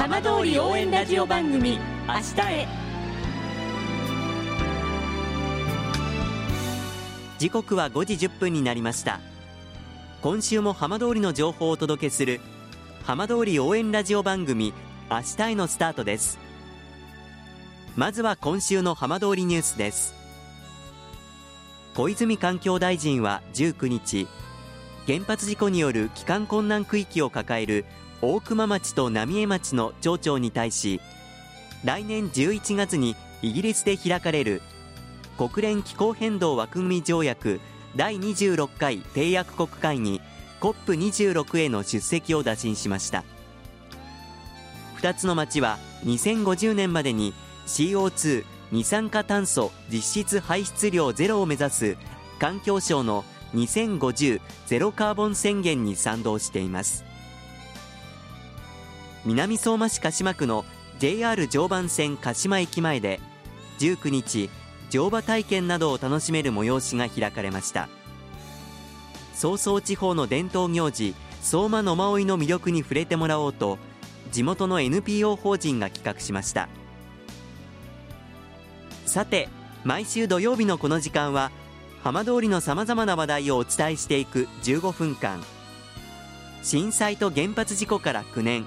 浜通り応援ラジオ番組「明日へ」時刻は5時1分になりました。今週も浜通りの情報をお届けする浜通り応援ラジオ番組「明日へ」のスタートです。まずは今週の浜通りニュースです。小泉環境大臣は19日原発事故による帰還困難区域を抱える大熊町と浪江町の町長に対し来年11月にイギリスで開かれる国連気候変動枠組条約第26回締約国会議 COP26 への出席を打診しました。2つの町は2050年までに CO2 二酸化炭素実質排出量ゼロを目指す環境省の2050ゼロカーボン宣言に賛同しています。南相馬市鹿島区の JR 常磐線鹿島駅前で19日乗馬体験などを楽しめる催しが開かれました。曹操地方の伝統行事相馬野馬追の魅力に触れてもらおうと地元の NPO 法人が企画しました。さて毎週土曜日のこの時間は浜通りのさまざまな話題をお伝えしていく15分間。震災と原発事故から9年。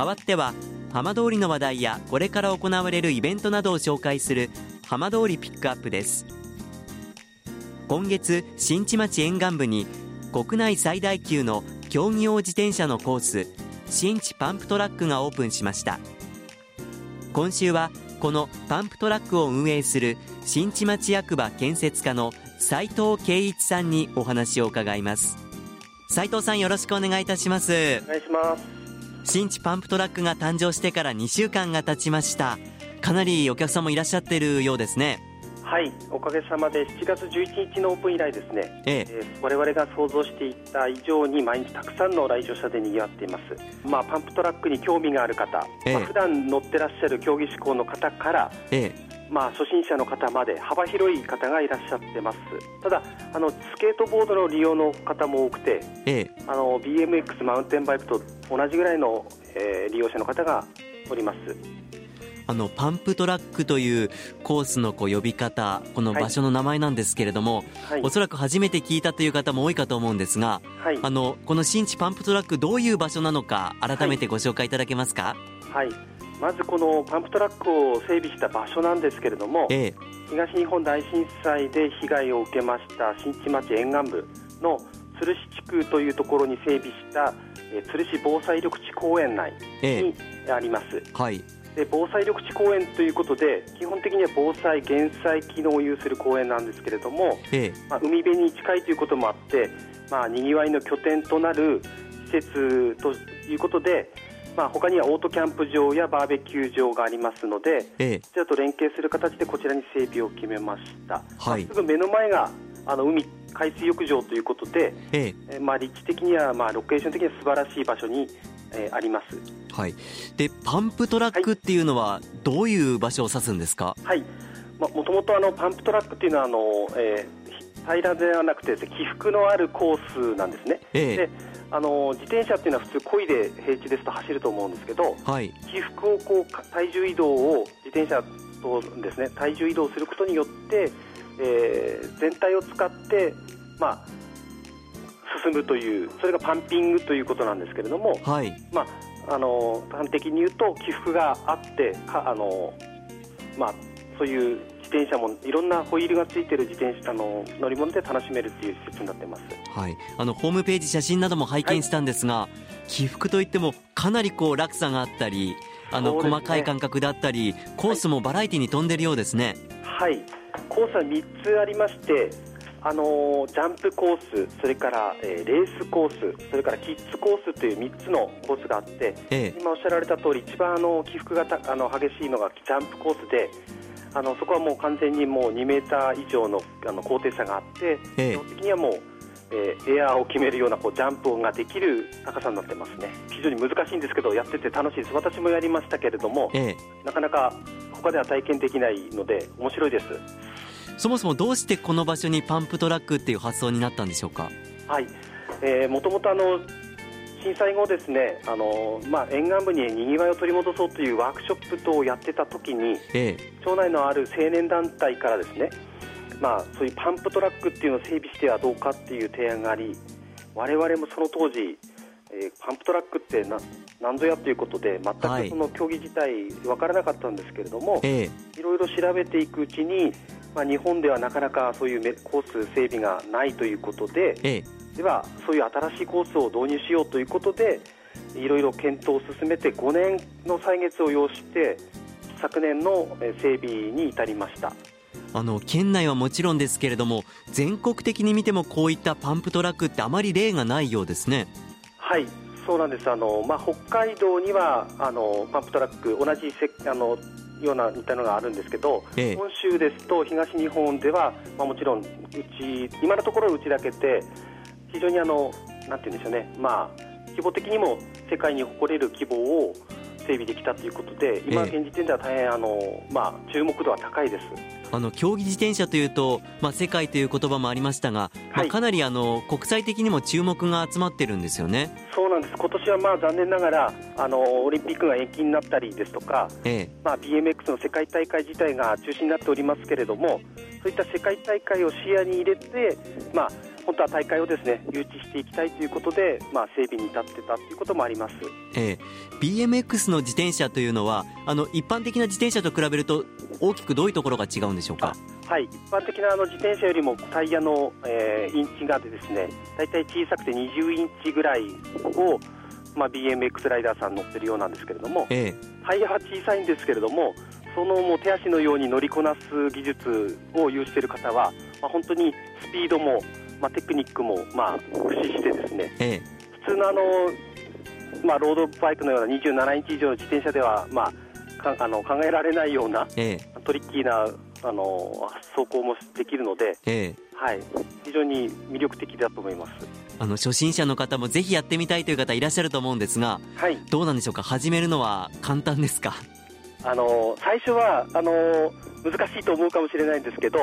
代わっては浜通りの話題やこれから行われるイベントなどを紹介する浜通りピックアップです。今月新地町沿岸部に国内最大級の競技用自転車のコース新地パンプトラックがオープンしました。今週はこのパンプトラックを運営する新地町役場建設課の斉藤圭一さんにお話を伺います。斉藤さんよろしくお願いいたします。お願いします。新地パンプトラックが誕生してから2週間が経ちました。かなりお客さんもいらっしゃっているようですね。はいおかげさまで7月11日のオープン以来ですね、ええ。えー我々が想像していた以上に毎日たくさんの来場者で賑わっています、まあ、パンプトラックに興味がある方、ええ。まあ、普段乗ってらっしゃる競技志向の方から、えまあ、初心者の方まで幅広い方がいらっしゃってます。ただあのスケートボードの利用の方も多くてええ。あの BMX マウンテンバイクと同じぐらいの、えー利用者の方がおります。あのパンプトラックというコースのこう呼び方この場所の名前なんですけれども、はい。おそらく初めて聞いたという方も多いかと思うんですがはい。あのこの新地パンプトラックどういう場所なのか改めてご紹介いただけますか、はい、まずこのパンプトラックを整備した場所なんですけれども、ええ。東日本大震災で被害を受けました新地町沿岸部の鶴市地区というところに整備した、えー鶴市防災緑地公園内えにあります、はい。で防災緑地公園ということで基本的には防災減災機能を有する公園なんですけれども、ええ。まあ、海辺に近いということもあって、まあ、にぎわいの拠点となる施設ということで、まあ、他にはオートキャンプ場やバーベキュー場がありますのでええ。こちらと連携する形でこちらに整備を決めました、はい。まあすぐ目の前があの海海水浴場ということで、ええ。ーまあ、立地的には、まあ、ロケーション的には素晴らしい場所に、えーあります。えはい。でパンプトラックっていうのはどういう場所を指すんですか、はい、まあ、もともとあのパンプトラックっていうのはあの、えー平らではなくてね起伏のあるコースなんですね。ええ。であの自転車っていうのは普通漕いで平地ですと走ると思うんですけどはい。起伏をこうか体重移動を自転車とですね体重移動することによって、えー全体を使って、まあ、進むというそれがパンピングということなんですけれども、はい。まあ、あの端的に言うと起伏があってかあの、まあ、そういう自転車もいろんなホイールがついている自転車の乗り物で楽しめるっていう施設になってます。はい、あのホームページ写真なども拝見したんですが、起伏といってもかなりこう落差があったりあの、細かい感覚だったりコースもバラエティに富んでるようですね、はい、コースは3つありまして、あのジャンプコース、それから、えー、レースコース、それからキッズコースという3つのコースがあって、ええ、今おっしゃられた通り、一番あの起伏がたあの激しいのがジャンプコースで、あのそこはもう完全にもう2メーター以上のあの高低差があって、ええ、基本的にはもう、えー、エアーを決めるようなこうジャンプができる高さになってますね、非常に難しいんですけど、やってて楽しいです、私もやりましたけれども、ええ、なかなか他では体験できないので、面白いです。そもそもどうしてこの場所にパンプトラックっていう発想になったんでしょうか？はい、えー、もともとあの震災後ですね、あのまあ、沿岸部ににぎわいを取り戻そうというワークショップ等をやってた時に、ええ、町内のある青年団体からですね、まあ、そういうパンプトラックっていうのを整備してはどうかっていう提案があり、我々もその当時、えー、パンプトラックってな何ぞやということで、全くその競技自体分からなかったんですけれども、いろいろ調べていくうちに、まあ、日本ではなかなかそういうコース整備がないということで、ええ、ではそういう新しいコースを導入しようということでいろいろ検討を進めて5年の歳月を要して昨年の整備に至りました。あの県内はもちろんですけれども全国的に見てもこういったパンプトラックってあまり例がないようですね。はいそうなんです。あの、まあ、北海道にはあのパンプトラック同じせあのような似たのがあるんですけど、ええ、本州ですと東日本では、まあ、もちろんうち今のところうちだけで非常にあのなんて言うんでしょうね、まあ、規模的にも世界に誇れる規模を整備できたということで今現時点では大変あの、まあ、注目度は高いです。あの競技自転車というと、まあ、世界という言葉もありましたが、まあ、かなりあの国際的にも注目が集まってるんですよね。そうなんです、今年はまあ残念ながらあのオリンピックが延期になったりですとか、ええ。まあ、BMX の世界大会自体が中止になっておりますけれども、そういった世界大会を視野に入れて、まあ、本当は大会をですね誘致していきたいということで、まあ、整備に至ってたということもあります、ええ、BMX の自転車というのはあの一般的な自転車と比べると大きくどういうところが違うんでしょうか？はい。一般的なあの自転車よりもタイヤの、えー、インチがでですね大体小さくて20インチぐらいを、まあ、BMX ライダーさん乗ってるようなんですけれども、ええ、タイヤは小さいんですけれどもそのもう手足のように乗りこなす技術を有している方は、まあ、本当にスピードもまあ、テクニックも、まあ、駆使してですね、ええ、普通のあの、まあ、ロードバイクのような27インチ以上の自転車では、まあ、かあの考えられないような、ええ、トリッキーなあの走行もできるので、ええ。はい、非常に魅力的だと思います。あの初心者の方もぜひやってみたいという方いらっしゃると思うんですが、はい、どうなんでしょうか？始めるのは簡単ですか？あの最初はあの難しいと思うかもしれないんですけど、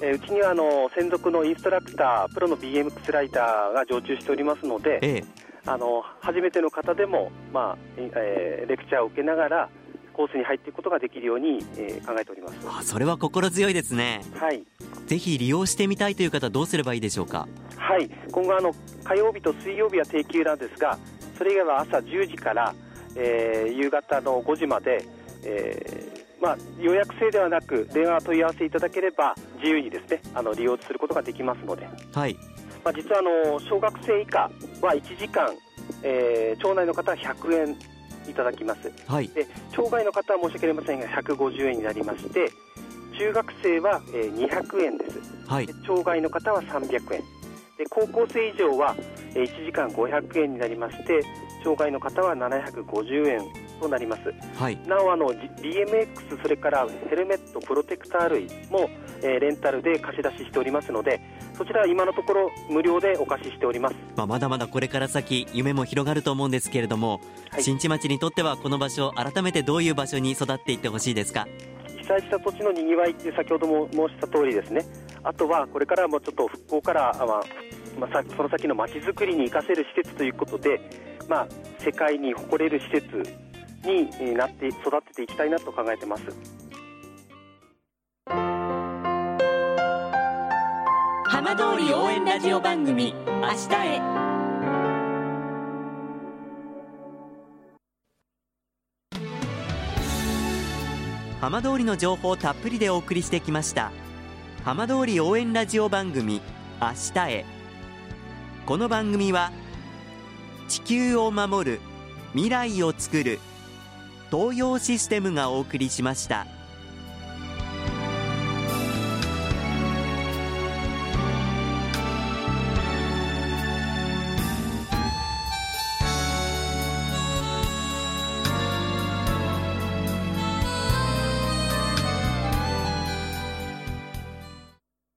えええー、うちにはあの専属のインストラクター、プロの BMX ライダーが常駐しておりますので、ええ、あの初めての方でも、まあえー、レクチャーを受けながら、コースに入っていくことができるように、えー、考えております。あそれは心強いですね、はい、ぜひ利用してみたいという方、どうすればいいでしょうか？はい。今後あの、火曜日と水曜日は定休なんですが、それ以外は朝10時から、えー、夕方の5時まで、えーまあ、予約制ではなく電話問い合わせいただければ自由にですねあの利用することができますので、はい。まあ、実はあの小学生以下は1時間、えー、町内の方は100円いただきます、はい、で町外の方は申し訳ありませんが150円になりまして中学生は、えー、200円です、はい、町外の方は300円。で高校生以上は、えー、1時間500円になりまして町外の方は750円となります、はい、なおあの BMX それからヘルメットプロテクター類も、えー、レンタルで貸し出ししておりますのでそちらは今のところ無料でお貸ししております、まあ、まだまだこれから先夢も広がると思うんですけれども、はい、新地町にとってはこの場所改めてどういう場所に育っていってほしいですか？被災した土地のにぎわいって先ほども申した通りですね。あとはこれからもちょっと復興から、まあまあ、その先のまちづくりに生かせる施設ということで、まあ、世界に誇れる施設になって育てていきたいなと考えてます通り応援ラジオ番組「明日へ」浜通りの情報をたっぷりでお送りしてきました。浜通り応援ラジオ番組「明日へ」この番組は地球を守る未来をつくる東洋システムがお送りしました。